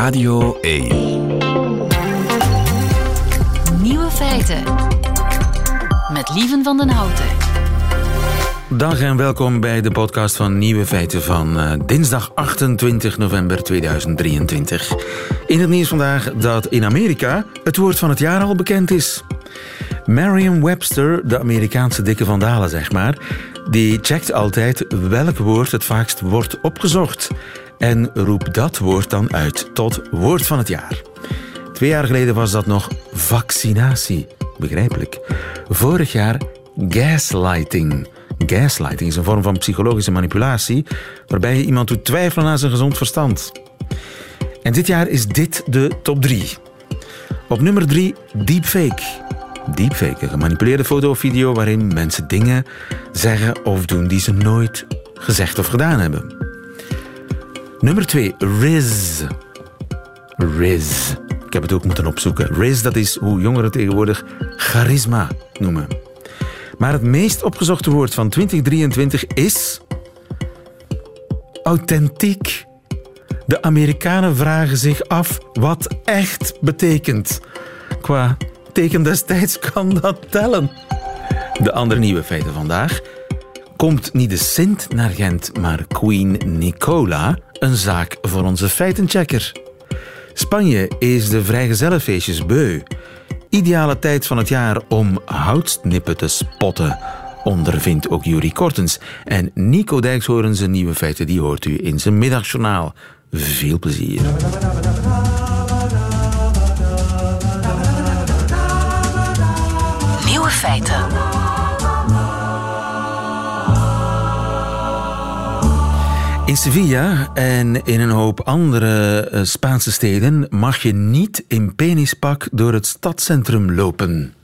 Radio 1. Nieuwe feiten. Met Lieven van den Houten. Dag en welkom bij de podcast van Nieuwe Feiten van uh, dinsdag 28 november 2023. In het nieuws vandaag dat in Amerika het woord van het jaar al bekend is. Merriam-Webster, de Amerikaanse dikke vandalen zeg maar, die checkt altijd welk woord het vaakst wordt opgezocht en roept dat woord dan uit tot woord van het jaar. Twee jaar geleden was dat nog vaccinatie, begrijpelijk. Vorig jaar gaslighting. Gaslighting is een vorm van psychologische manipulatie waarbij je iemand doet twijfelen aan zijn gezond verstand. En dit jaar is dit de top 3. Op nummer 3 deepfake. Deepfake, een gemanipuleerde foto of video waarin mensen dingen zeggen of doen die ze nooit gezegd of gedaan hebben. Nummer 2, Riz. Riz. Ik heb het ook moeten opzoeken. Riz, dat is hoe jongeren tegenwoordig charisma noemen. Maar het meest opgezochte woord van 2023 is. authentiek. De Amerikanen vragen zich af wat echt betekent. Qua teken destijds kan dat tellen. De andere nieuwe feiten vandaag. Komt niet de Sint naar Gent, maar Queen Nicola, een zaak voor onze feitenchecker. Spanje is de vrijgezellenfeestjes beu. Ideale tijd van het jaar om houtsnippen te spotten, ondervindt ook Jurie Kortens. En Nico Dijkshoorn zijn nieuwe feiten, die hoort u in zijn middagjournaal. Veel plezier. In Sevilla en in een hoop andere eh, Spaanse steden mag je niet in penispak door het stadscentrum lopen.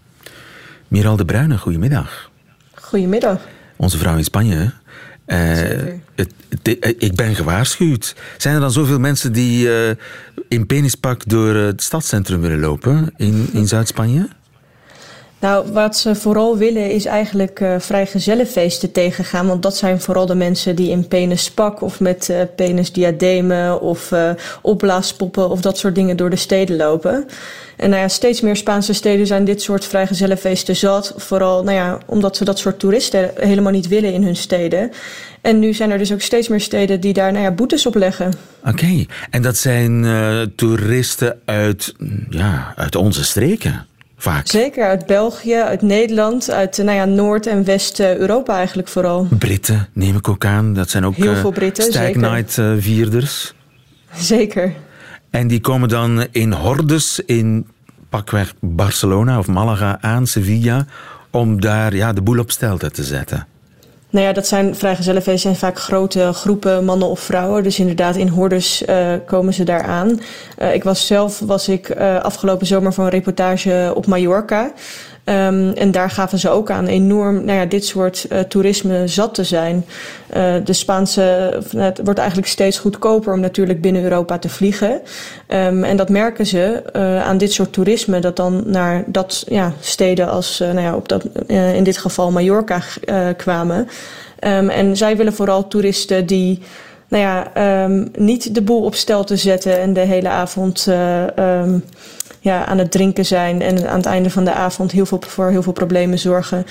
Miral de Bruyne, goedemiddag. Goedemiddag. Onze vrouw in Spanje. Uh, het, het, ik ben gewaarschuwd. Zijn er dan zoveel mensen die uh, in penispak door het stadscentrum willen lopen in, in Zuid-Spanje? Nou, wat ze vooral willen is eigenlijk uh, vrijgezellenfeesten tegengaan. Want dat zijn vooral de mensen die in penispak of met uh, penisdiademen of uh, opblaaspoppen of dat soort dingen door de steden lopen. En nou ja, steeds meer Spaanse steden zijn dit soort vrijgezellenfeesten zat. Vooral nou ja, omdat ze dat soort toeristen helemaal niet willen in hun steden. En nu zijn er dus ook steeds meer steden die daar nou ja, boetes op leggen. Oké, en dat zijn toeristen uit, ja, uit onze streken? Vaak. Zeker, uit België, uit Nederland, uit nou ja, Noord- en West-Europa eigenlijk vooral. Britten neem ik ook aan. Dat zijn ook Heel veel Britten, Stag Night uh, vierders. Zeker. En die komen dan in hordes in pakweg Barcelona of Malaga aan, Sevilla, om daar ja, de boel op stelte te zetten. Nou ja, dat zijn vrijgezellenfeesten zijn vaak grote groepen mannen of vrouwen. Dus inderdaad, in hordes uh, komen ze daar aan. Uh, ik was zelf was ik uh, afgelopen zomer voor een reportage op Mallorca. Um, en daar gaven ze ook aan enorm nou ja, dit soort uh, toerisme zat te zijn. Uh, de Spaanse, het wordt eigenlijk steeds goedkoper om natuurlijk binnen Europa te vliegen. Um, en dat merken ze uh, aan dit soort toerisme, dat dan naar dat ja, steden als nou ja, op dat, in dit geval Mallorca kwamen. Um, en zij willen vooral toeristen die nou ja, niet de boel op stel te zetten en de hele avond ja, aan het drinken zijn en aan het einde van de avond heel veel, voor heel veel problemen zorgen.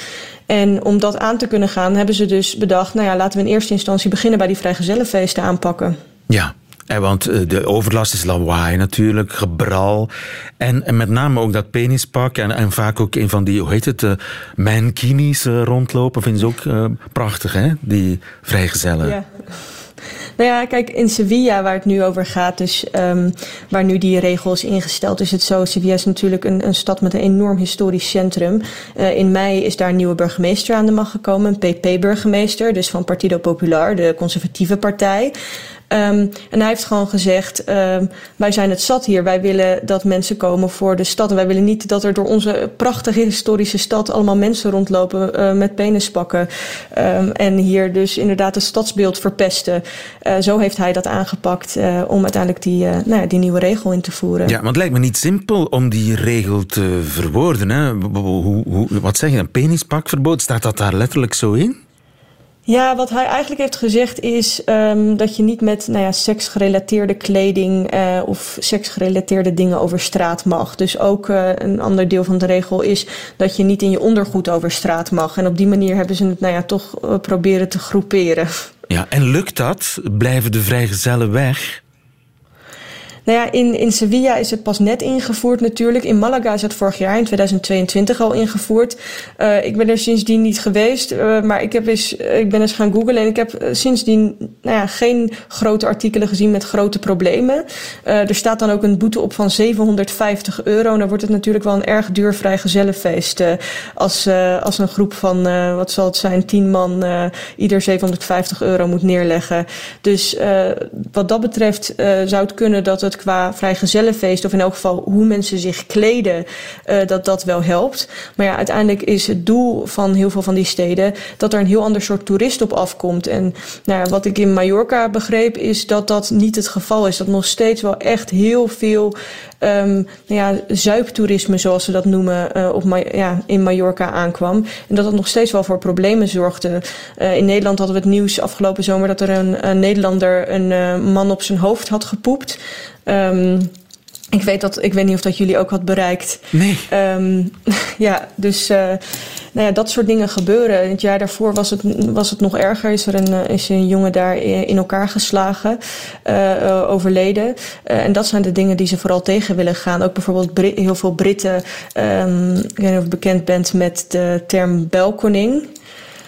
En om dat aan te kunnen gaan, hebben ze dus bedacht: nou ja, laten we in eerste instantie beginnen bij die vrijgezellenfeesten aanpakken. Ja. En want de overlast is lawaai natuurlijk, gebral. En, en met name ook dat penispak. En, en vaak ook een van die, hoe heet het, uh, mankinis uh, rondlopen. Vinden ze ook uh, prachtig, hè? Die vrijgezellen. Ja. Nou ja, kijk, in Sevilla, waar het nu over gaat, dus um, waar nu die regel is ingesteld, is het zo. Sevilla is natuurlijk een, een stad met een enorm historisch centrum. Uh, in mei is daar een nieuwe burgemeester aan de macht gekomen, een PP-burgemeester, dus van Partido Popular, de conservatieve partij. Um, en hij heeft gewoon gezegd: um, wij zijn het zat hier. Wij willen dat mensen komen voor de stad. En wij willen niet dat er door onze prachtige historische stad allemaal mensen rondlopen uh, met penispakken. Um, en hier dus inderdaad het stadsbeeld verpesten. Uh, zo heeft hij dat aangepakt uh, om uiteindelijk die, nou ja, die nieuwe regel in te voeren. Ja, want het lijkt me niet simpel om die regel te verwoorden. Hè? Hoe, hoe, wat zeg je, een penispakverbod? Staat dat daar letterlijk zo in? Ja, wat hij eigenlijk heeft gezegd is um, dat je niet met nou ja, seksgerelateerde kleding uh, of seksgerelateerde dingen over straat mag. Dus ook uh, een ander deel van de regel is dat je niet in je ondergoed over straat mag. En op die manier hebben ze het nou ja, toch uh, proberen te groeperen. Ja, en lukt dat? Blijven de vrijgezellen weg? Nou ja, in, in Sevilla is het pas net ingevoerd natuurlijk. In Malaga is het vorig jaar, in 2022, al ingevoerd. Uh, ik ben er sindsdien niet geweest, uh, maar ik, heb eens, ik ben eens gaan googlen en ik heb sindsdien nou ja, geen grote artikelen gezien met grote problemen. er staat dan ook een boete op van 750 euro. En dan wordt het natuurlijk wel een erg duur vrijgezellenfeest. als, als een groep van, wat zal het zijn, 10 man ieder 750 euro moet neerleggen. Dus wat dat betreft zou het kunnen dat het qua vrijgezellenfeest, of in elk geval hoe mensen zich kleden, uh, dat dat wel helpt. Maar ja, uiteindelijk is het doel van heel veel van die steden dat er een heel ander soort toerist op afkomt. En nou wat ik in Mallorca begreep, is dat dat niet het geval is. Dat nog steeds wel echt heel veel um, nou ja, zuiptoerisme, zoals ze dat noemen, uh, op ja, in Mallorca aankwam. En dat dat nog steeds wel voor problemen zorgde. Uh, in Nederland hadden we het nieuws afgelopen zomer dat er een, Nederlander een man op zijn hoofd had gepoept. Um, ik weet, dat, ik weet niet of dat jullie ook had bereikt. Nee. Um, ja, dus uh, nou ja, dat soort dingen gebeuren. Het jaar daarvoor was het, was het nog erger. Is er een, is een jongen daar in elkaar geslagen, uh, overleden. Uh, en dat zijn de dingen die ze vooral tegen willen gaan. Ook bijvoorbeeld Brit, heel veel Britten. Um, ik weet niet of je bekend bent met de term belkoning.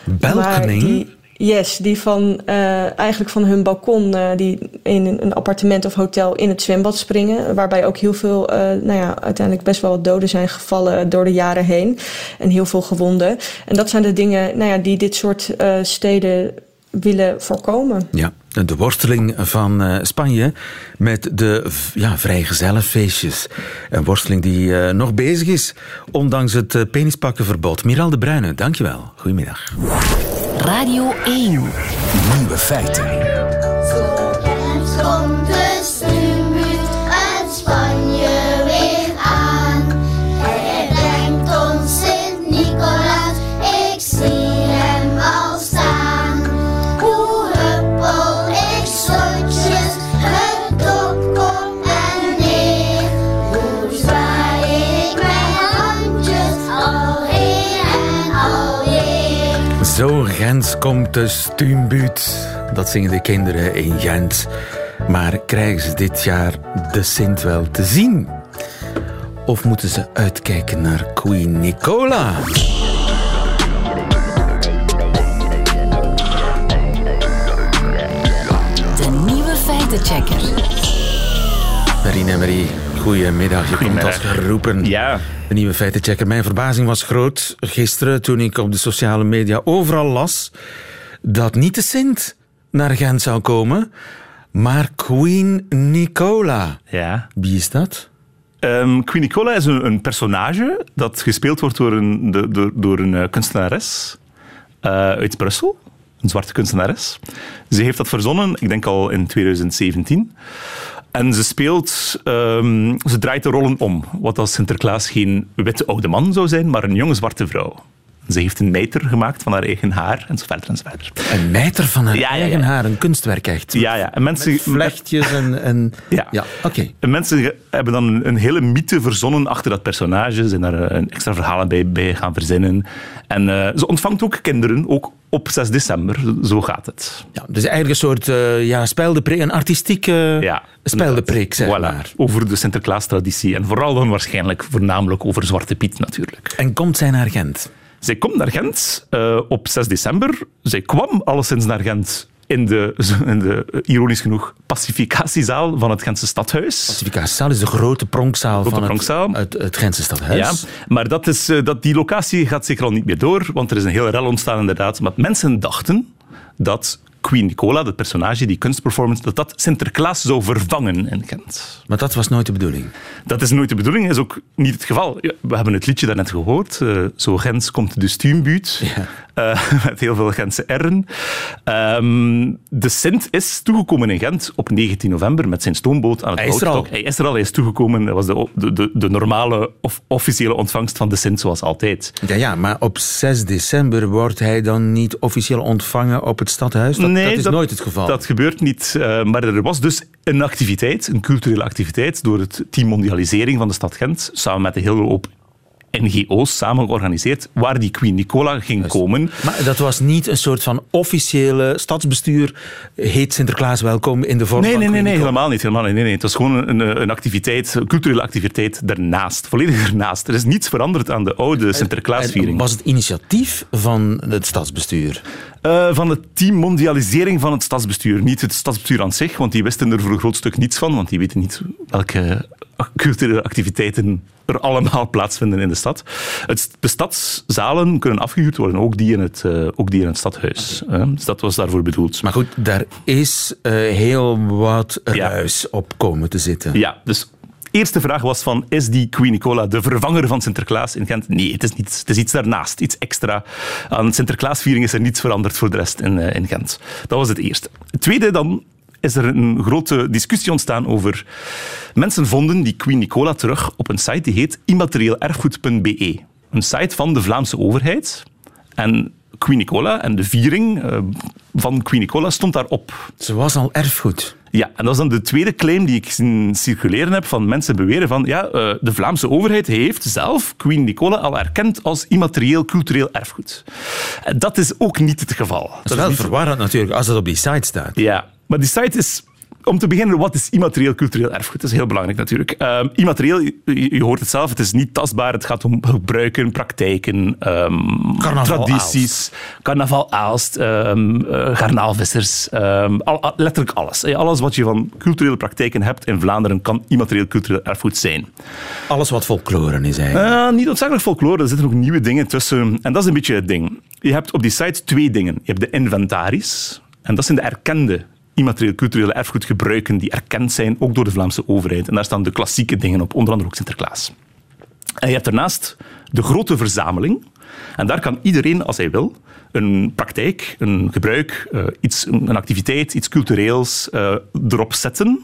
Belkoning? Yes, die van uh, eigenlijk van hun balkon, uh, die in een appartement of hotel in het zwembad springen. Waarbij ook heel veel, uh, nou ja, uiteindelijk best wel wat doden zijn gevallen door de jaren heen. En heel veel gewonden. En dat zijn de dingen nou ja, die dit soort steden willen voorkomen. Ja, de worsteling van uh, Spanje met de ja, vrijgezellenfeestjes. Een worsteling die uh, nog bezig is, ondanks het uh, penispakkenverbod. Miral de Bruyne, dankjewel. Goedemiddag. Radio 1. Nieuwe feiten. Komt de stuumbuut. Dat zingen de kinderen in Gent. Maar krijgen ze dit jaar de Sint wel te zien? Of moeten ze uitkijken naar Queen Nicola? De nieuwe feitenchecker. Marine Marie, goedemiddag. Je komt als geroepen. Ja, De nieuwe feitenchecker. Mijn verbazing was groot gisteren toen ik op de sociale media overal las dat niet de Sint naar Gent zou komen, maar Queen Nicola. ja. Wie is dat? Ehm, Queen Nicola is een, een personage dat gespeeld wordt door een, de- door, door een eh, kunstenares eh, uit Brussel. Een zwarte kunstenares. Ze heeft dat verzonnen, ik denk al in 2017. En ze speelt, ehm, ze draait de rollen om. Wat als Sinterklaas geen witte oude man zou zijn, maar een jonge zwarte vrouw. Ze heeft een mijter gemaakt van haar eigen haar en zo verder en zo verder. Een mijter van haar Ja, ja, ja. eigen haar, een kunstwerk echt. Ja, ja. En mensen, Vlechtjes en... en Ja. ja oké. En Mensen hebben dan een, een hele mythe verzonnen achter dat personage. Zijn daar eh, een extra verhalen bij, bij gaan verzinnen. En eh, ze ontvangt ook kinderen, ook op 6 december. Zo gaat het. Ja, dus eigenlijk een soort uh, ja, speldepreek, een artistieke Ja, speldepreek, zeg Voilà. maar. Over de Sinterklaas-traditie. En vooral dan waarschijnlijk voornamelijk over Zwarte Piet natuurlijk. En komt zij naar Gent? Zij komt naar Gent uh, op 6 december. Zij kwam alleszins naar Gent in de, in de uh, ironisch genoeg, pacificatiezaal van het Gentse stadhuis. Pacificatiezaal is de grote pronkzaal Grote van pronkzaal. Het, het, het Gentse stadhuis. Ja, maar dat is, uh, dat, die locatie gaat zeker al niet meer door, want er is een hele rel ontstaan inderdaad. Maar mensen dachten dat Queen Nicola, dat personage, die kunstperformance, dat dat Sinterklaas zou vervangen in Gent. Maar dat was nooit de bedoeling. Dat is nooit de bedoeling, is ook niet het geval. We hebben het liedje daarnet gehoord. eh, zo Gens komt de stuumbuut. Eh, met heel veel Gentse R'en. Ehm, de Sint is toegekomen in Gent op 19 november met zijn stoomboot aan het Hij is er al. Houtstok. Hij is er al, hij is toegekomen. Dat was de, de, de, de normale of officiële ontvangst van de Sint, zoals altijd. Ja, ja, maar op 6 december wordt hij dan niet officieel ontvangen op het stadhuis? Dat, dat is nooit het geval. Dat gebeurt niet. eh, maar er was dus een activiteit, een culturele activiteit, door het team Mondialisering van de stad Gent, samen met een hele hoop NGO's samen georganiseerd, waar die Queen Nicola ging komen. Maar dat was niet een soort van officiële stadsbestuur. Heet Sinterklaas welkom in de vorm Nee, van nee, nee, helemaal niet. Helemaal niet. Nee, nee. Het was gewoon een, een activiteit, een culturele activiteit daarnaast. Volledig ernaast. Er is niets veranderd aan de oude Sinterklaasviering. Was het initiatief van het stadsbestuur? Eh, van het team mondialisering van het stadsbestuur. Niet het stadsbestuur aan zich, want die wisten er voor een groot stuk niets van, want die weten niet welke culturele activiteiten er allemaal plaatsvinden in de stad. Het, de stadszalen kunnen afgehuurd worden, ook die in het, eh, ook die in het stadhuis. Dus dat was daarvoor bedoeld. Maar goed, daar is eh, heel wat Ja. ruis op komen te zitten. Ja, dus eerste vraag was van, is die Queen Nicola de vervanger van Sinterklaas in Gent? Nee, het is, niet, het is iets daarnaast, iets extra. Aan Sinterklaasviering is er niets veranderd voor de rest in, eh, in Gent. Dat was het eerste. Het tweede dan is er een grote discussie ontstaan over... Mensen vonden die Queen Nicola terug op een site die heet immaterieelerfgoed.be. Een site van de Vlaamse overheid. En Queen Nicola en de viering eh, van Queen Nicola stond daarop. Ze was al erfgoed. Ja, en dat is dan de tweede claim die ik zien circuleren heb van mensen beweren van ja, eh, de Vlaamse overheid heeft zelf Queen Nicola al erkend als immaterieel cultureel erfgoed. En dat is ook niet het geval. Dat is wel niet- verwarrend natuurlijk als het op die site staat. ja, maar die site is... Om te beginnen, wat is immaterieel cultureel erfgoed? Dat is heel belangrijk natuurlijk. Ehm, immaterieel, je, je hoort het zelf, het is niet tastbaar. Het gaat om gebruiken, praktijken, ehm, Carnaval tradities. Carnaval Aalst, ehm, eh, garnaalvissers, al- al- letterlijk alles. Eh, Alles wat je van culturele praktijken hebt in Vlaanderen kan immaterieel cultureel erfgoed zijn. Alles wat folklore is eigenlijk. Eh, niet noodzakelijk folklore, er zitten ook nieuwe dingen tussen. En dat is een beetje het ding. Je hebt op die site twee dingen. Je hebt de inventaris, en dat zijn de erkende immaterieel culturele erfgoedgebruiken die erkend zijn, ook door de Vlaamse overheid. En daar staan de klassieke dingen op, onder andere ook Sinterklaas. En je hebt daarnaast de grote verzameling. En daar kan iedereen, als hij wil, een praktijk, een gebruik, eh, iets, een activiteit, iets cultureels eh, erop zetten.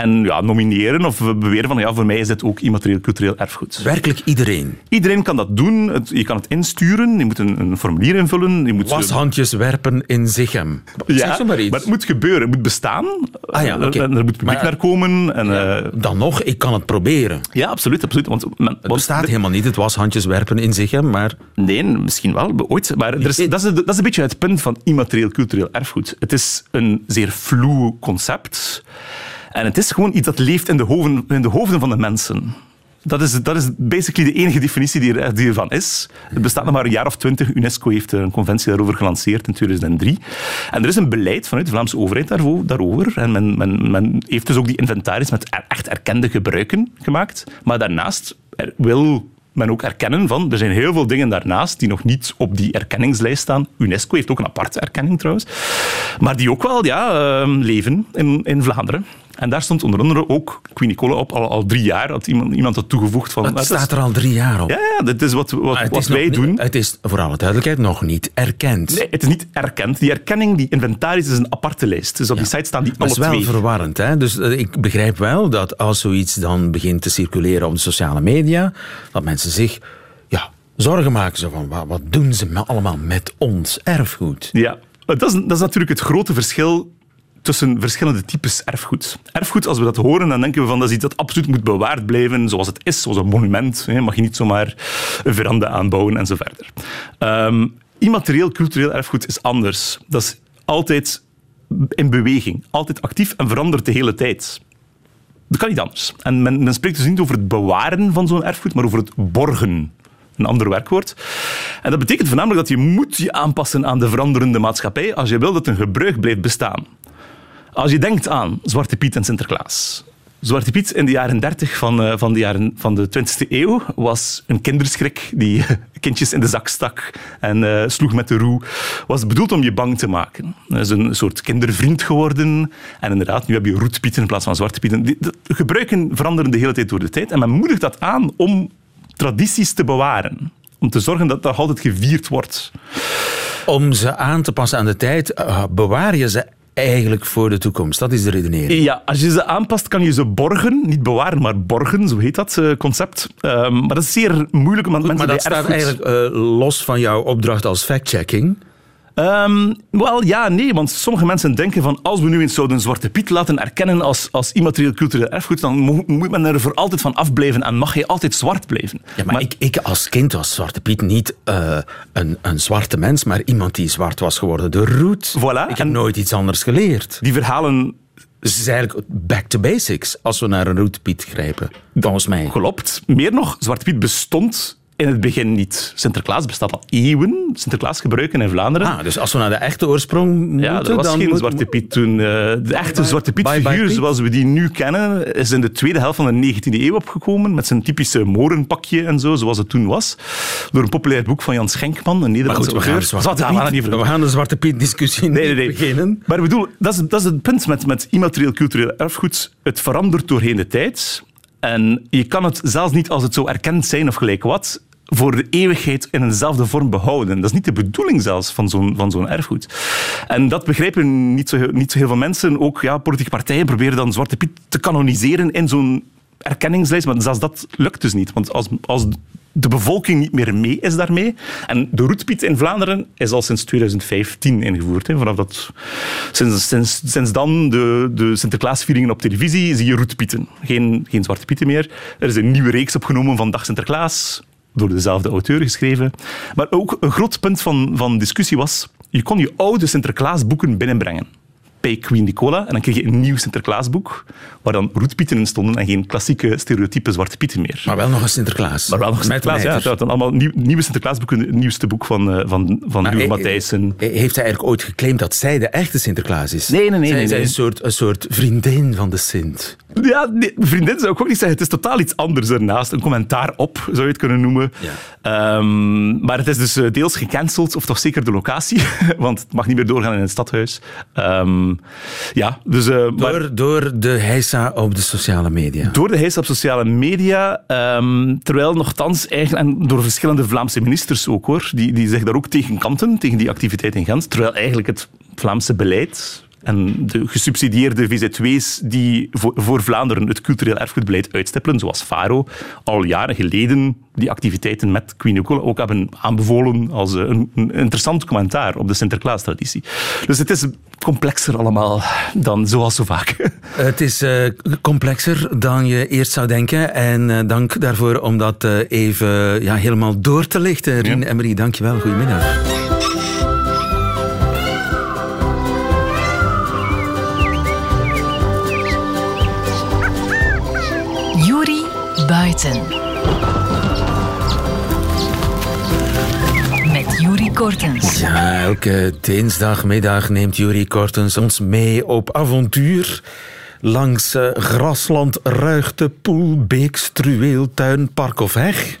En ja, nomineren of beweren van ja, voor mij is dit ook immaterieel cultureel erfgoed. Werkelijk iedereen. Iedereen kan dat doen. Het- Je kan het insturen. Je moet een, een formulier invullen. Je moet Washandjes werpen in Zichem. zeg zo maar iets. maar het moet gebeuren. Het moet bestaan. Ah ja, oké. En er moet publiek Maar, naar komen. En, ja. Dan nog, ik kan het proberen. ja, absoluut. absoluut. Want, men- Het bestaat helemaal niet, het washandjes werpen in Zichem, maar Nee, misschien wel, ooit. Maar er is, dat, is, dat is een beetje het punt van immaterieel cultureel erfgoed. Het is een zeer vloe concept. En het is gewoon iets dat leeft in de hoofden, in de hoofden van de mensen. Dat is, dat is basically de enige definitie die, er, die ervan is. Het bestaat nog maar een jaar of twintig. UNESCO heeft een conventie daarover gelanceerd in 2003. En er is een beleid vanuit de Vlaamse overheid daarvo- daarover. En men, men, men heeft dus ook die inventaris met echt erkende gebruiken gemaakt. Maar daarnaast wil men ook erkennen van, er zijn heel veel dingen daarnaast die nog niet op die erkenningslijst staan. UNESCO heeft ook een aparte erkenning trouwens. Maar die ook wel ja, ehm, leven in, in Vlaanderen. En daar stond onder andere ook Queen Nicola op, al, al drie jaar. Had iemand, iemand had toegevoegd van... het "Dat is- staat er al drie jaar op. Ja, ja, dit is wat, wat, het wat is wij niet- doen. Het is, voor alle duidelijkheid, nog niet erkend. Nee, het is niet erkend. Die erkenning, die inventaris, is een aparte lijst. Dus op die site staan die Dat alle is wel twee. verwarrend. Hè? Dus eh, ik begrijp wel dat als zoiets dan begint te circuleren op de sociale media, dat mensen zich ja, zorgen maken. Van, wat, doen ze allemaal met ons erfgoed? Ja, maar dat is, dat is natuurlijk het grote verschil tussen verschillende types erfgoed. Erfgoed, als we dat horen, dan denken we van dat iets dat absoluut moet bewaard blijven zoals het is, zoals een monument. hè. Mag je niet zomaar een veranda aanbouwen en zo verder. Ehm, immaterieel cultureel erfgoed is anders. Dat is altijd in beweging, altijd actief en verandert de hele tijd. Dat kan niet anders. En men, men spreekt dus niet over het bewaren van zo'n erfgoed, maar over het borgen. Een ander werkwoord. En dat betekent voornamelijk dat je moet je aanpassen aan de veranderende maatschappij als je wil dat een gebruik blijft bestaan. Als je denkt aan Zwarte Piet en Sinterklaas, Zwarte Piet in de jaren 30 van, eh, van, de, jaren, van de 20e eeuw was een kinderschrik die kindjes in de zak stak en eh, sloeg met de roe. Was bedoeld om je bang te maken. Dat is een soort kindervriend geworden. En inderdaad, nu heb je roetpieten in plaats van zwarte pieten. Die- De gebruiken veranderen de hele tijd door de tijd. En men moedigt dat aan om tradities te bewaren. Om te zorgen dat dat altijd gevierd wordt. Om ze aan te passen aan de tijd, eh, bewaar je ze eigenlijk voor de toekomst. Dat is de redenering. Ja, als je ze aanpast, kan je ze borgen. Niet bewaren, maar borgen, zo heet dat eh, concept. Ehm, maar dat is zeer moeilijk, want mensen Maar dat staat erfgoed- eigenlijk eh, los van jouw opdracht als fact-checking. Ehm, wel, ja, nee, want sommige mensen denken van als we nu eens zouden Zwarte Piet laten erkennen als, als immaterieel cultureel erfgoed, dan mo- moet men er voor altijd van afblijven en mag hij altijd zwart blijven. Ja, maar, ik, ik als kind was Zwarte Piet niet eh, een, een zwarte mens, maar iemand die zwart was geworden. De root. Voilà, Ik heb nooit iets anders geleerd. Die verhalen Dus het is eigenlijk back to basics als we naar een roetpiet grijpen. Volgens mij. klopt. Meer nog, Zwarte Piet bestond in het begin niet. Sinterklaas bestaat al eeuwen. Sinterklaas gebruiken in Vlaanderen. Ah, dus als we naar de echte oorsprong moeten, Ja, er was dan geen moet- Zwarte Piet toen. Eh, de echte Zwarte Piet bye bye figuur, Piet. zoals we die nu kennen, is in de tweede helft van de 19e eeuw opgekomen. Met zijn typische morenpakje en zo, zoals het toen was. Door een populair boek van Jan Schenkman, een Maar Nederlandse goed, we gaan, de auteur. Zwarte Zwart, ja, we gaan niet Piet, verder. we gaan de Zwarte Piet discussie Nee, niet nee, nee. beginnen. Maar ik bedoel, dat is, dat is het punt met, met immaterieel cultureel erfgoed. Het verandert doorheen de tijd. En je kan het zelfs niet als het zo erkend zijn of gelijk wat, voor de eeuwigheid in eenzelfde vorm behouden. Dat is niet de bedoeling zelfs van zo'n, van zo'n erfgoed. En dat begrijpen niet zo, niet zo heel veel mensen. Ook ja, politieke partijen proberen dan Zwarte Piet te kanoniseren in zo'n erkenningslijst, maar zelfs dat lukt dus niet. Want als, als de bevolking niet meer mee is daarmee... En de roetpiet in Vlaanderen is al sinds 2015 ingevoerd. Hè. Vanaf dat, sinds, sinds, sinds dan de, de Sinterklaasvieringen op televisie zie je roetpieten. Geen, geen zwarte pieten meer. Er is een nieuwe reeks opgenomen van Dag Sinterklaas, door dezelfde auteur geschreven. Maar ook een groot punt van, van discussie was... Je kon je oude Sinterklaasboeken binnenbrengen bij Queen Nicola. En dan kreeg je een nieuw Sinterklaasboek, waar dan roetpieten in stonden en geen klassieke stereotype zwarte pieten meer. Maar wel nog een Sinterklaas. Maar wel nog Met Sinterklaas, ja. mijter. Het dan allemaal nieuw- nieuwe Sinterklaasboeken. Het nieuwste boek van, eh, van, van Matthijssen. he- Heeft hij eigenlijk ooit geclaimd dat zij de echte Sinterklaas is? Nee, nee, nee, Zij, nee, zij nee. is een soort, een soort vriendin van de Sint. Ja, nee, vriendin zou ik ook niet zeggen. Het is totaal iets anders ernaast. Een commentaar op, zou je het kunnen noemen. Ehm, maar het is dus eh, deels gecanceld, of toch zeker de locatie. Want het mag niet meer doorgaan in het stadhuis. Ehm, ja, dus... eh, maar- Door, door de heisa op de sociale media. Door de heis op sociale media, ehm, terwijl nogthans eigenlijk, en door verschillende Vlaamse ministers ook hoor, die, die zich daar ook tegen kanten, tegen die activiteit in Gent, terwijl eigenlijk het Vlaamse beleid en de gesubsidieerde VZW's die voor, voor Vlaanderen het cultureel erfgoedbeleid uitstippelen, zoals Faro, al jaren geleden die activiteiten met Queen ook hebben aanbevolen als eh, een, een interessant commentaar op de Sinterklaas-traditie. Dus het is complexer allemaal dan zoals zo vaak. Het is eh, complexer dan je eerst zou denken. En eh, dank daarvoor om dat even ja, helemaal door te lichten. Rien Emery, dankjewel. Goedemiddag. Buiten. Met Juri Kortens. Ja, elke dinsdagmiddag neemt Jurie Kortens ons mee op avontuur. Langs eh, grasland, ruigte, poel, beek, struweel, tuin, park of heg.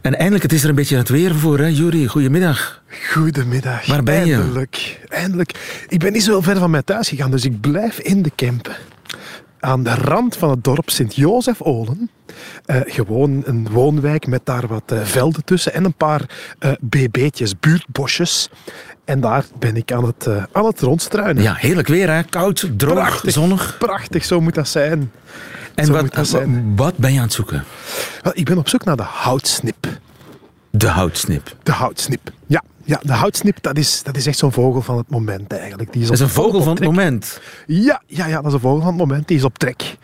En eindelijk, het is er een beetje het weer voor, hè, Jurie? Goedemiddag. Goedemiddag. Waar ben je? Eindelijk, eindelijk. Ik ben niet zo ver van mijn thuis gegaan, dus ik blijf in de Kempen. Aan de rand van het dorp Sint-Jozef-Olen. Eh, gewoon een woonwijk met daar wat eh, velden tussen en een paar eh bb'tjes, buurtbosjes. En daar ben ik aan het, aan het rondstruinen. Ja, heerlijk weer, hè? Koud, droog, Prachtig. zonnig. Prachtig, zo moet dat zijn. En Zo wat, zijn. wat ben je aan het zoeken? Wel, ik ben op zoek naar de houtsnip. De houtsnip. De houtsnip. Ja, ja de houtsnip, dat is, dat is echt zo'n vogel van het moment eigenlijk. Die Dat is een vogel van het moment. Ja, ja, ja, dat is een vogel van het moment. Die is op trek.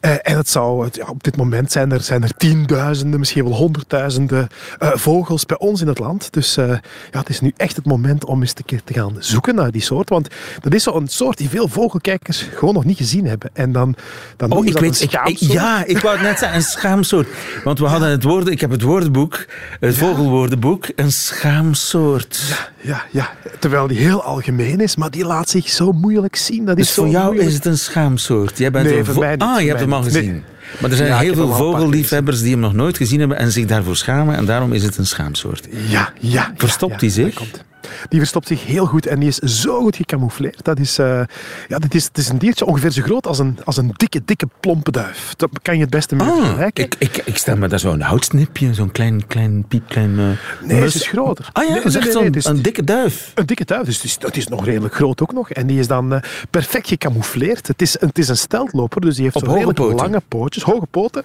Eh, en het zou, het- ja, op dit moment zijn er, zijn er tienduizenden, misschien wel honderdduizenden eh, vogels bij ons in het land. Dus eh, ja, het is nu echt het moment om eens een keer te gaan zoeken naar die soort. Want dat is zo'n soort die veel vogelkijkers gewoon nog niet gezien hebben. En dan, dan Oh, ik dat weet, een ik, ik- schaamsoort. ja, ik wou het net zeggen, een schaamsoort. Want we hadden het woord, ik heb het woordenboek, het vogelwoordenboek, een schaamsoort. Ja, ja, terwijl die heel algemeen is, maar die laat zich zo moeilijk zien. Dat is Dus zo voor jou moeilijk. is het een schaamsoort. Jij bent Nee, een voor vo- mij niet, Ah, je hebt hem al niet. gezien. Nee. Maar er zijn Ja, heel veel vogelliefhebbers die hem nog nooit gezien hebben en zich daarvoor schamen. En daarom is het een schaamsoort. Ja, ja. Verstopt ja, ja, zich? Dat. Die verstopt zich heel goed en die is zo goed gecamoufleerd. Dat is, eh, ja, dit is, het is een diertje ongeveer zo groot als een, als een dikke, dikke plompe duif. Dat kan je het beste mee Ah, vergelijken. ik, ik, ik stel me daar zo'n houtsnipje, zo'n klein, klein, piepklein... eh, Nee, mus- het is groter. Ah ja, Nee, dat is nee, echt nee, zo'n nee, het is- een dikke duif. Een dikke duif, dus het is, het is nog redelijk groot ook nog. En die is dan eh, perfect gecamoufleerd. Het is, het is een steltloper, dus die heeft Op zo hoge redelijk poten. lange pootjes, hoge poten.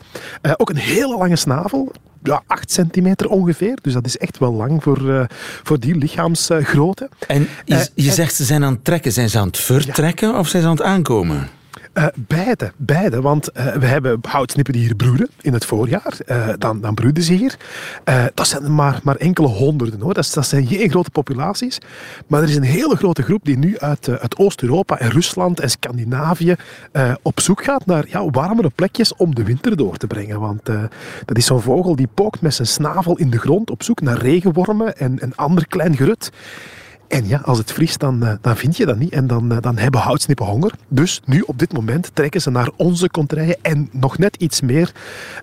Ook een hele lange snavel. Ja, 8 centimeter ongeveer. Dus dat is echt wel lang voor, eh, voor die lichaamsgrootte. En je, Eh, je en- zegt ze zijn aan het trekken. Zijn ze aan het vertrekken of zijn ze aan het aankomen? Eh, beide, beide. Want eh, we hebben houtsnippen die hier broeden in het voorjaar. Eh, dan, dan broeden ze hier. Dat zijn maar, maar enkele honderden. Hoor. Dat, zijn geen grote populaties. Maar er is een hele grote groep die nu uit, Oost-Europa en Rusland en Scandinavië op zoek gaat naar ja, warmere plekjes om de winter door te brengen. Want dat is zo'n vogel die pookt met zijn snavel in de grond op zoek naar regenwormen en, en ander klein gerut. En ja, als het vriest, dan, eh, dan vind je dat niet. En dan, eh, dan hebben houtsnippen honger. Dus nu, op dit moment, trekken ze naar onze contraien en nog net iets meer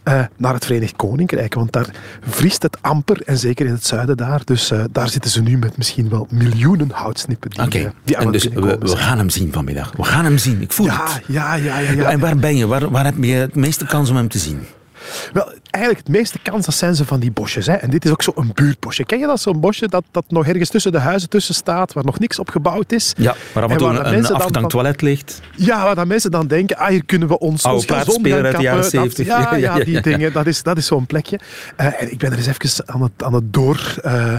eh, naar het Verenigd Koninkrijk. Want daar vriest het amper, en zeker in het zuiden daar. Dus daar zitten ze nu met misschien wel miljoenen houtsnippen die, Oké, die aan en dus we, gaan hem zien vanmiddag. We gaan hem zien, ik voel Ja, het. ja, ja, ja. ja. En waar ben je? Waar, waar heb je het meeste kans om hem te zien? Wel, eigenlijk het meeste kans dat zijn ze van die bosjes. Hè. En dit is ook zo'n buurtbosje. Ken je dat? Zo'n bosje dat, dat nog ergens tussen de huizen tussen staat, waar nog niks op gebouwd is. Ja, waar af en En toe waar een, afgedankt toilet ligt. Ja, waar dan mensen dan denken, ah, hier kunnen we ons, Oude gaan uit de jaren 70. Ja, Ja, die dingen, dat is, dat is zo'n plekje. Eh, en ik ben er eens even aan het, aan het door eh,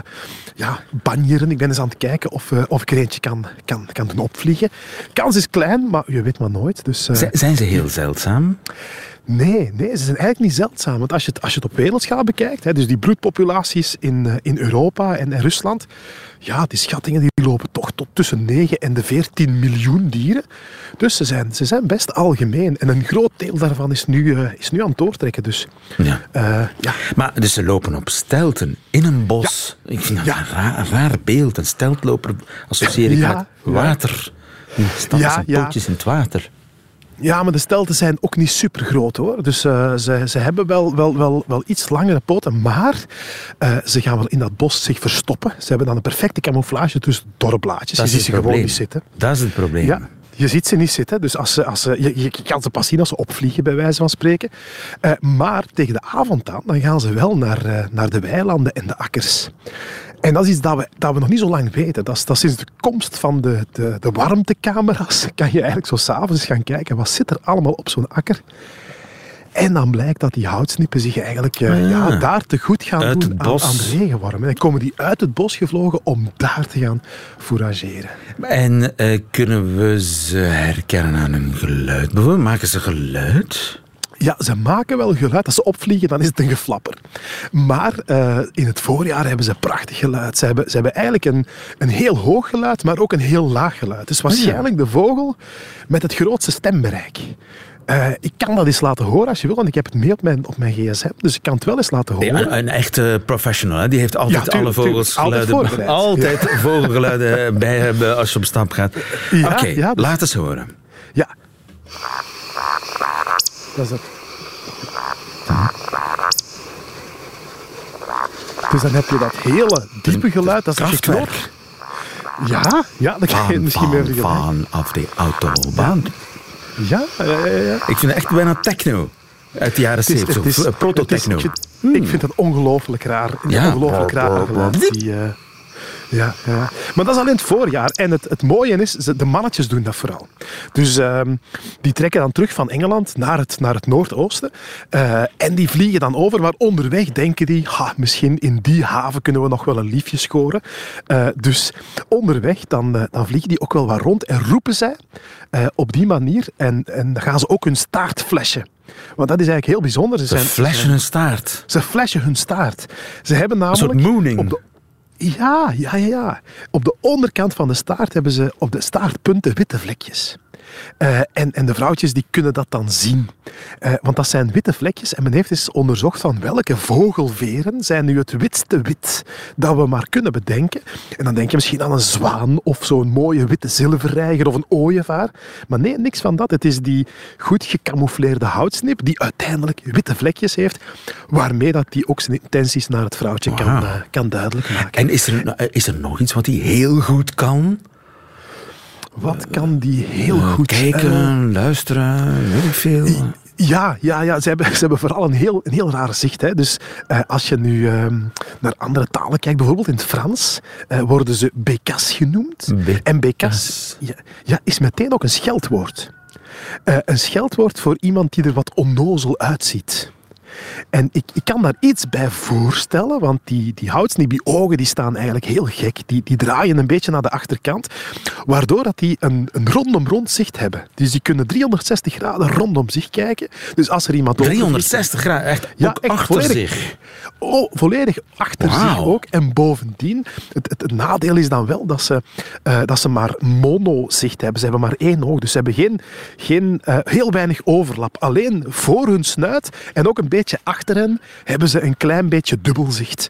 ja, banjeren. Ik ben eens aan het kijken of, eh, of ik er eentje kan, kan, kan doen opvliegen. Kans is klein, maar je weet maar nooit. Dus, zijn ze heel zeldzaam? Nee, nee, ze zijn eigenlijk niet zeldzaam. Want als je het, als je het op wereldschaal bekijkt, hè, dus die broedpopulaties in, eh, in Europa en, en Rusland, ja, die schattingen die lopen toch tot tussen 9 en de 14 miljoen dieren. Dus ze zijn, ze zijn best algemeen. En een groot deel daarvan is nu, eh, is nu aan het doortrekken. Dus Ja. eh, ja, Maar dus ze lopen op stelten in een bos. Ik vind dat Ja. een, raar, beeld. Een steltloper associeer ik Ja, met ja. water. Die staan Ja, met zijn ja. pootjes in het water. Ja, maar de stelten zijn ook niet super groot hoor. Dus eh, ze, ze hebben wel, wel, wel, wel iets langere poten, maar eh, ze gaan wel in dat bos zich verstoppen. Ze hebben dan een perfecte camouflage tussen dorblaadjes. Dat je ziet ze gewoon probleem. niet zitten. Dat is het probleem. Ja, je ziet ze niet zitten. Dus als ze, als ze, je, je kan ze pas zien als ze opvliegen, bij wijze van spreken. Eh, maar tegen de avond aan, dan gaan ze wel naar, naar de weilanden en de akkers. En dat is iets dat we, dat we nog niet zo lang weten. Dat is, dat sinds de komst van de, de, de warmtecamera's. Kan je eigenlijk zo s'avonds gaan kijken. Wat zit er allemaal op zo'n akker? En dan blijkt dat die houtsnippen zich eigenlijk eh, Ah. ja, daar te goed gaan Uit doen aan, aan de regenwormen. En komen die uit het bos gevlogen om daar te gaan fourageren. En eh, kunnen we ze herkennen aan hun geluid? Bijvoorbeeld, maken ze geluid? Ja, ze maken wel geluid. Als ze opvliegen, dan is het een geflapper. Maar eh, in het voorjaar hebben ze prachtig geluid. Ze hebben, ze hebben eigenlijk een, een heel hoog geluid, maar ook een heel laag geluid. Dus waarschijnlijk de vogel met het grootste stembereik. Eh, ik kan dat eens laten horen als je wil, want ik heb het mee op mijn, op mijn gsm. Dus ik kan het wel eens laten horen. Ja, een echte professional, hè? die heeft altijd Ja, alle vogelsgeluiden, Altijd altijd vogelgeluiden bij hebben als je op stap gaat. Oké, ja, dus- laat eens horen. Ja. Dat is het. Dus dan heb je dat hele diepe geluid. Dat is als je Kraftwerk. knort. Ja, ja, dan kan je het misschien meer van, vanaf de autobaan. Ja, ja, ja, ja. Ik vind het echt bijna techno. Uit de jaren Het is- 70, het is- of, eh, prototechno. Ik vind, vind het ongelooflijk raar. Een Ja. Ongelooflijk raar geluid. Die, eh, ja, ja. Maar dat is alleen het voorjaar. En het, het mooie is, de mannetjes doen dat vooral. Dus ehm, die trekken dan terug van Engeland naar het, naar het noordoosten. Eh, en die vliegen dan over. Maar onderweg denken die, ha, misschien in die haven kunnen we nog wel een liefje scoren. Eh, dus onderweg dan, eh, dan vliegen die ook wel wat rond. En roepen zij op die manier. En, en dan gaan ze ook hun staart flashen. Want dat is eigenlijk heel bijzonder. Ze, Ze zijn, flashen hun staart. ze flashen hun staart. Ze hebben Een soort namelijk... mooning. Op de, ja, ja, ja. Op de onderkant van de staart hebben ze op de staartpunten witte vlekjes. Eh, en, en de vrouwtjes die kunnen dat dan zien. Eh, want dat zijn witte vlekjes. En men heeft eens onderzocht van welke vogelveren zijn nu het witste wit dat we maar kunnen bedenken. En dan denk je misschien aan een zwaan of zo'n mooie witte zilverreiger of een ooievaar. Maar nee, niks van dat. Het is die goed gecamoufleerde houtsnip die uiteindelijk witte vlekjes heeft, waarmee dat die ook zijn intenties naar het vrouwtje kan, eh, kan duidelijk maken. En is er, is er nog iets wat hij heel goed kan? Wat kan die heel Eh, goed? Eh, Kijken, luisteren, weet ik veel. Ja, ja, ja. Ze, hebben, ze hebben vooral een heel, een heel raar zicht. Hè. Dus eh, als je nu ehm, naar andere talen kijkt, bijvoorbeeld in het Frans, eh, worden ze bécas genoemd. En bécas ja, ja, is meteen ook een scheldwoord. Eh, een scheldwoord voor iemand die er wat onnozel uitziet. En ik, ik kan daar iets bij voorstellen, want die, die ogen, die staan eigenlijk heel gek. Die, die draaien een beetje naar de achterkant, waardoor dat die een, een rondom rond zicht hebben. Dus die kunnen 360 graden rondom zich kijken. Dus als er iemand overvliegt- 360 graden, echt, Ja, echt achter volledig. zich. Oh, volledig achter zich ook. En bovendien, het, het, het nadeel is dan wel dat ze, eh, dat ze maar monozicht hebben. Ze hebben maar één oog. Dus ze hebben geen, geen, eh, heel weinig overlap. Alleen voor hun snuit en ook een beetje achter hen hebben ze een klein beetje dubbelzicht.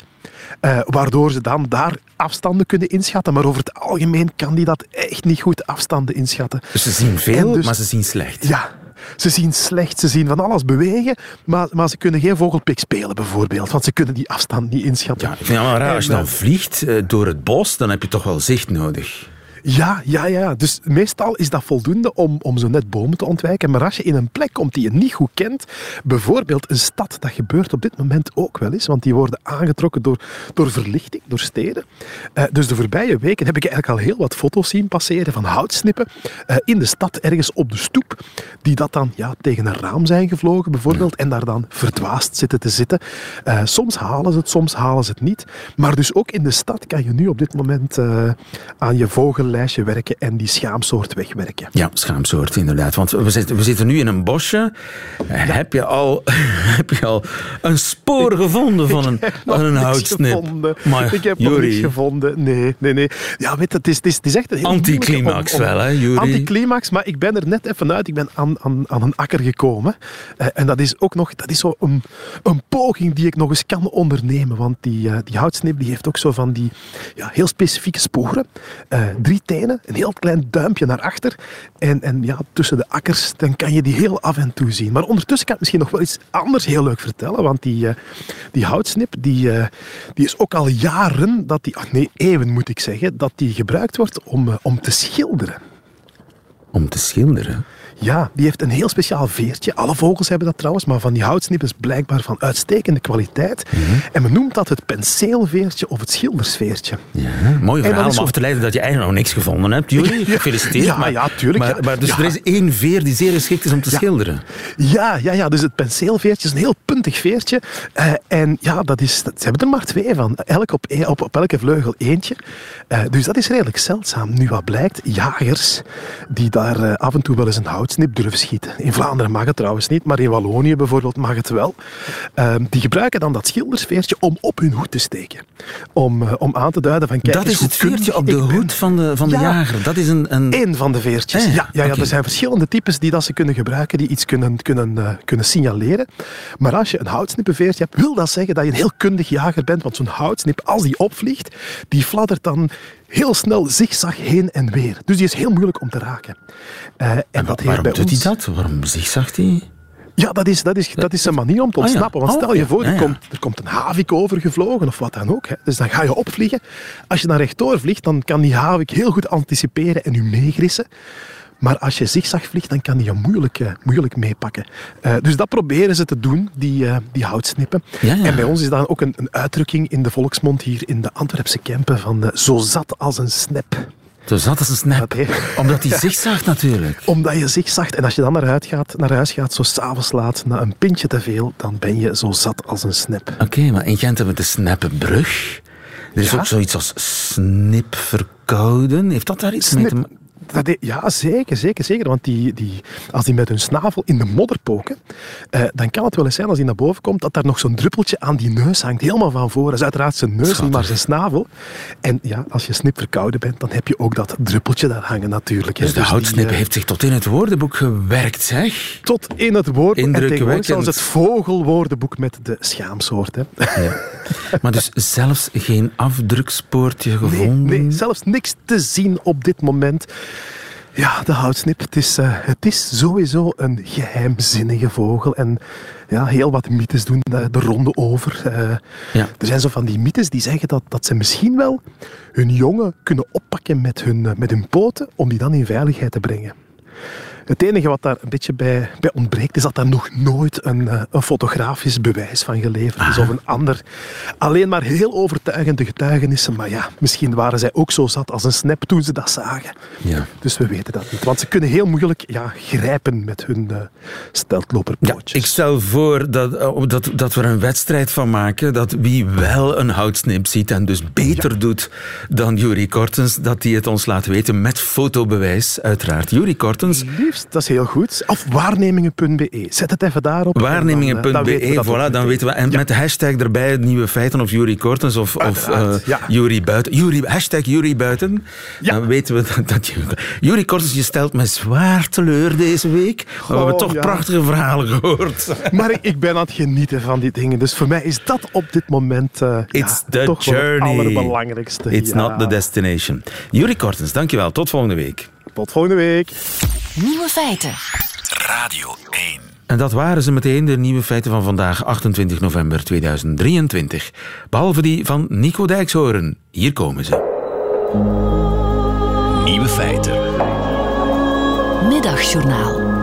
Eh, waardoor ze dan daar afstanden kunnen inschatten. Maar over het algemeen kan die dat echt niet goed afstanden inschatten. Dus ze zien veel, dus- maar ze zien slecht. Ja, ze zien slecht, ze zien van alles bewegen, maar, maar ze kunnen geen vogelpik spelen bijvoorbeeld, want ze kunnen die afstand niet inschatten. Ja, ik vind het wel raar. Als je dan vliegt eh, door het bos, dan heb je toch wel zicht nodig. Ja, ja, ja. Dus meestal is dat voldoende om, om zo net bomen te ontwijken. Maar als je in een plek komt die je niet goed kent, bijvoorbeeld een stad, dat gebeurt op dit moment ook wel eens, want die worden aangetrokken door, door verlichting, door steden. Eh, dus de voorbije weken heb ik eigenlijk al heel wat foto's zien passeren van houtsnippen eh, in de stad, ergens op de stoep, die dat dan ja, tegen een raam zijn gevlogen bijvoorbeeld en daar dan verdwaasd zitten te zitten. Eh, soms halen ze het, soms halen ze het niet. Maar dus ook in de stad kan je nu op dit moment aan je vogellijstje werken en die schaamsoort wegwerken. Ja, schaamsoort inderdaad. Want we zitten, we zitten nu in een bosje. Heb, je al, heb je al een spoor gevonden van een, van een houtsnip? Maar, ik heb nog niks gevonden. Nee, nee, nee. Ja, weet je, het is, het is, het is echt een heel Anticlimax wel, hè? Anticlimax, maar ik ben er net even uit. Ik ben aan, aan, aan een akker gekomen. Eh, en dat is ook nog dat is zo een, een poging die ik nog eens kan ondernemen. Want die, eh, die houtsnip die heeft ook zo van die ja, heel specifieke sporen. Eh, drie tenen, een heel klein duimpje naar achter. En, en ja, tussen de akkers dan kan je die heel af en toe zien. Maar ondertussen kan ik misschien nog wel iets anders heel leuk vertellen. Want die, eh, die houtsnip die, eh, die is ook al jaren, dat die, nee, eeuwen moet ik zeggen, dat die gebruikt wordt om, eh, om te schilderen. Om te schilderen. Ja, die heeft een heel speciaal veertje. Alle vogels hebben dat trouwens, maar van die houtsnip is blijkbaar van uitstekende kwaliteit. Mhm. En men noemt dat het penseelveertje of het schildersveertje. Ja, mooi verhaal is om zo- af te leiden dat je eigenlijk nog niks gevonden hebt. Juri, gefeliciteerd. Ja, maar, ja, tuurlijk, Maar, ja. maar dus Ja. er is één veer die zeer geschikt is om te schilderen. Ja, ja, ja, dus het penseelveertje is een heel puntig veertje. Eh, en ja, dat is, dat, ze hebben er maar twee van. Elk op, op, op elke vleugel eentje. Eh, dus dat is redelijk zeldzaam. Nu wat blijkt, jagers die daar eh, af en toe wel eens een houtsnip durven schieten. In Vlaanderen mag het trouwens niet, maar in Wallonië bijvoorbeeld mag het wel. Eh, die gebruiken dan dat schildersveertje om op hun hoed te steken. Om, eh, om aan te duiden van kijk dat is het veertje op de hoed van de, van de Ja. jager. Dat is een... een... Eén van de veertjes. Eh, ja, ja, er zijn verschillende types die dat ze kunnen gebruiken, die iets kunnen, kunnen, eh, kunnen signaleren. Maar als je een houtsnippenveertje hebt, wil dat zeggen dat je een heel kundig jager bent. Want zo'n houtsnip, als die opvliegt, die fladdert dan heel snel zigzag heen en weer. Dus die is heel moeilijk om te raken. Eh, en dat heeft Waarom bij doet ons... hij dat? Waarom zigzagt hij? Ja, dat is, dat, is, dat is een manier om te Ah, ontsnappen. Want Oh, stel je voor, er, komt, er komt een havik overgevlogen of wat dan ook. Hè. Dus dan ga je opvliegen. Als je dan rechtdoor vliegt, dan kan die havik heel goed anticiperen en u meegrissen. Maar als je zigzag vliegt, dan kan die je moeilijk, eh, moeilijk meepakken. Eh, dus dat proberen ze te doen, die, eh, die houtsnippen. Ja, ja. En bij ons is dan ook een, een uitdrukking in de volksmond hier in de Antwerpse Kempen van zo zat als een snap. Zo zat als een snap. Omdat hij zigzagt natuurlijk. Omdat je zigzagt en als je dan naar huis gaat, naar huis gaat zo s'avonds laat, na een pintje te veel, dan ben je zo zat als een snap. Oké, maar in Gent hebben we de Snappenbrug. Er is Ja? ook zoiets als snipverkouden. Heeft dat daar iets mee te maken? Dat, ja, zeker, zeker, zeker. Want die, die, als die met hun snavel in de modder poken, eh, dan kan het wel eens zijn als die naar boven komt, dat daar nog zo'n druppeltje aan die neus hangt. Helemaal van voren. Dat is uiteraard zijn neus, niet maar zijn snavel. En ja, als je snip verkouden bent, dan heb je ook dat druppeltje daar hangen natuurlijk. hè. Dus de houtsnip eh, heeft zich tot in het woordenboek gewerkt, zeg. tot in het woord. En tegenwoordig zelfs het vogelwoordenboek met de schaamsoort. Hè. Maar dus zelfs geen afdrukspoortje Nee, gevonden? nee, zelfs niks te zien op dit moment. Ja, de houtsnip. Het is, eh, het is sowieso een geheimzinnige vogel. En ja, heel wat mythes doen de, de ronde over. Eh, Ja. Er zijn zo van die mythes die zeggen dat, dat ze misschien wel hun jongen kunnen oppakken met hun, eh, met hun poten om die dan in veiligheid te brengen. Het enige wat daar een beetje bij, bij ontbreekt, is dat daar nog nooit een, eh, een fotografisch bewijs van geleverd is. Of een ander, alleen maar heel overtuigende getuigenissen. Maar ja, misschien waren zij ook zo zat als een snap toen ze dat zagen. Ja. Dus we weten dat niet. Want ze kunnen heel moeilijk ja, grijpen met hun eh Ja, steltloperpootjes. ik stel voor dat, eh, dat, dat we er een wedstrijd van maken. Dat wie wel een houtsnip ziet en dus beter doet dan Yuri Kortens, dat die het ons laat weten met fotobewijs, uiteraard. Yuri Kortens, Liefst, dat is heel goed. Of waarnemingen.be. Zet het even daarop. eh, waarnemingen.be, ook voilà, dan weten we. En met de hashtag erbij, nieuwe feiten of Yuri Kortens of, of eh, ja. Buiten. Yuri, hashtag Yuri Buiten. Ja. Dan weten we dat, dat je... Kortens, je stelt me zwaar teleur deze week. Maar we hebben Oh, toch prachtige verhalen gehoord. Maar ik, ben aan het genieten van die dingen. Dus voor mij is dat op dit moment eh, It's the toch wel het journey. allerbelangrijkste. It's not the destination. Yuri Kortens, dankjewel. Tot volgende week. Tot volgende week. Nieuwe feiten. Radio 1. En dat waren ze meteen, de nieuwe feiten van vandaag, 28 november 2023. Behalve die van Nico Dijkshoorn. Hier komen ze. Nieuwe feiten. Middagjournaal.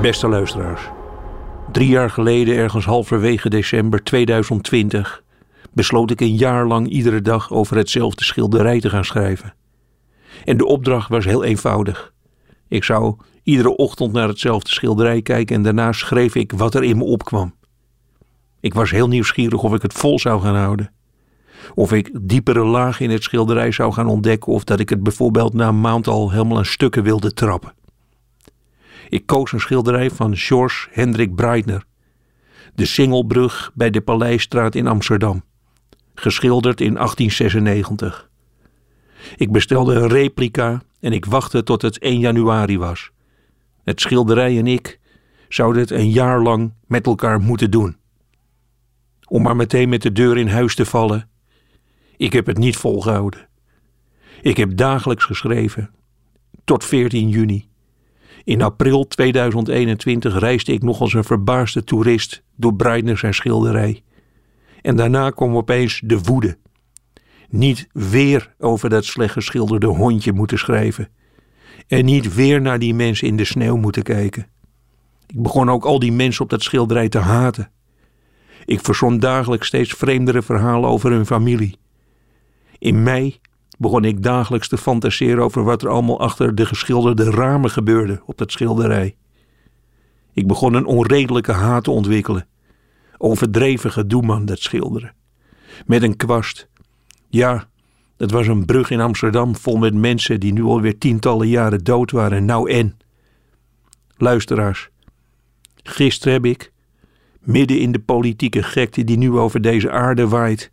Beste luisteraars. Drie jaar geleden, ergens halverwege december 2020, besloot ik een jaar lang iedere dag over hetzelfde schilderij te gaan schrijven. En de opdracht was heel eenvoudig. Ik zou iedere ochtend naar hetzelfde schilderij kijken en daarna schreef ik wat er in me opkwam. Ik was heel nieuwsgierig of ik het vol zou gaan houden. Of ik diepere lagen in het schilderij zou gaan ontdekken of dat ik het bijvoorbeeld na een maand al helemaal aan stukken wilde trappen. Ik koos een schilderij van George Hendrik Breitner. De Singelbrug bij de Paleisstraat in Amsterdam. Geschilderd in 1896. Ik bestelde een replica en ik wachtte tot het 1 januari was. Het schilderij en ik zouden het een jaar lang met elkaar moeten doen. Om maar meteen met de deur in huis te vallen. Ik heb het niet volgehouden. Ik heb dagelijks geschreven. Tot 14 juni. In april 2021 reisde ik nog als een verbaasde toerist door Breitner zijn schilderij. En daarna kwam opeens de woede. Niet weer over dat slecht geschilderde hondje moeten schrijven. En niet weer naar die mensen in de sneeuw moeten kijken. Ik begon ook al die mensen op dat schilderij te haten. Ik verzon dagelijks steeds vreemdere verhalen over hun familie. In mei begon ik dagelijks te fantaseren over wat er allemaal achter de geschilderde ramen gebeurde op dat schilderij. Ik begon een onredelijke haat te ontwikkelen. Overdreven gedoe aan dat schilderen. Met een kwast. Ja, dat was een brug in Amsterdam vol met mensen die nu alweer tientallen jaren dood waren. Nou en? Luisteraars, gisteren heb ik, midden in de politieke gekte die nu over deze aarde waait,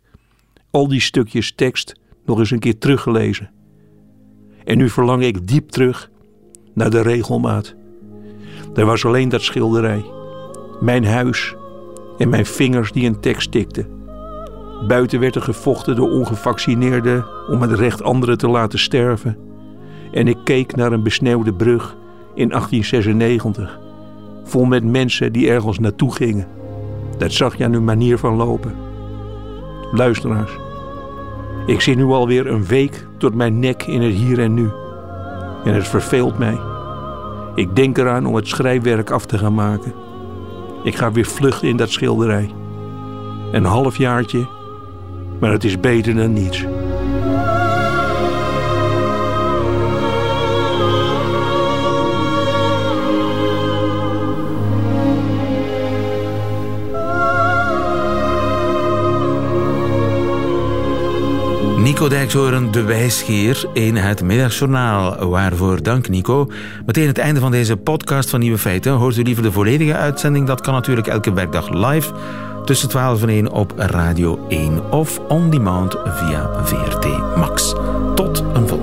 al die stukjes tekst nog eens een keer teruggelezen. En nu verlang ik diep terug naar de regelmaat. Er was alleen dat schilderij, mijn huis en mijn vingers die een tekst tikten. Buiten werd er gevochten door ongevaccineerden om het recht anderen te laten sterven. En ik keek naar een besneeuwde brug in 1896, vol met mensen die ergens naartoe gingen. Dat zag je aan hun manier van lopen. Luisteraars, ik zit nu alweer een week tot mijn nek in het hier en nu. En het verveelt mij. Ik denk eraan om het schrijfwerk af te gaan maken. Ik ga weer vluchten in dat schilderij. Een halfjaartje, maar het is beter dan niets. Nico Dijkshoorn, de wijsgeer in het middagjournaal. Waarvoor dank, Nico. Meteen het einde van deze podcast van Nieuwe Feiten. Hoort u liever de volledige uitzending? Dat kan natuurlijk elke werkdag live tussen 12 en 1 op Radio 1 of on demand via VRT Max. Tot een volgende.